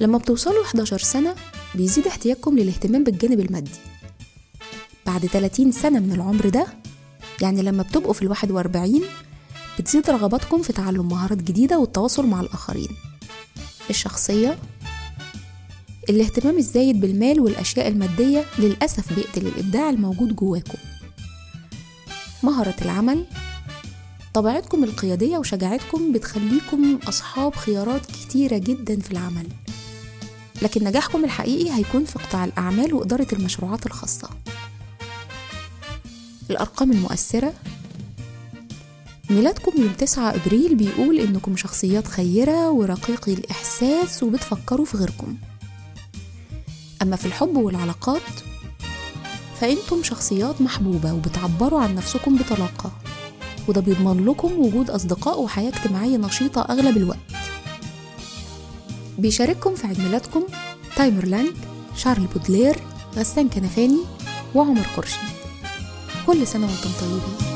لما بتوصلوا 11 سنة بيزيد احتياجكم للاهتمام بالجانب المادي. بعد 30 سنة من العمر ده يعني لما بتبقوا في الواحد وأربعين بتزيد رغباتكم في تعلم مهارات جديدة والتواصل مع الآخرين. الشخصية الاهتمام الزايد بالمال والأشياء المادية للأسف بيقتل الإبداع الموجود جواكم. مهارة العمل طبيعتكم القيادية وشجاعتكم بتخليكم أصحاب خيارات كتيرة جدا في العمل. لكن نجاحكم الحقيقي هيكون في قطاع الأعمال وإدارة المشروعات الخاصة. الأرقام المؤثرة. ميلادكم يوم 9 أبريل بيقول إنكم شخصيات خيرة ورقيقي الإحساس وبتفكروا في غيركم. أما في الحب والعلاقات فأنتم شخصيات محبوبة وبتعبروا عن نفسكم بطلاقة وده بيضمن لكم وجود أصدقاء وحياة اجتماعية نشيطة أغلب الوقت. بيشارككم في عيد ميلادكم تايمرلاند شارل بودلير غسان كنفاني وعمر خورشيد. كل سنة وأنتم طيبين.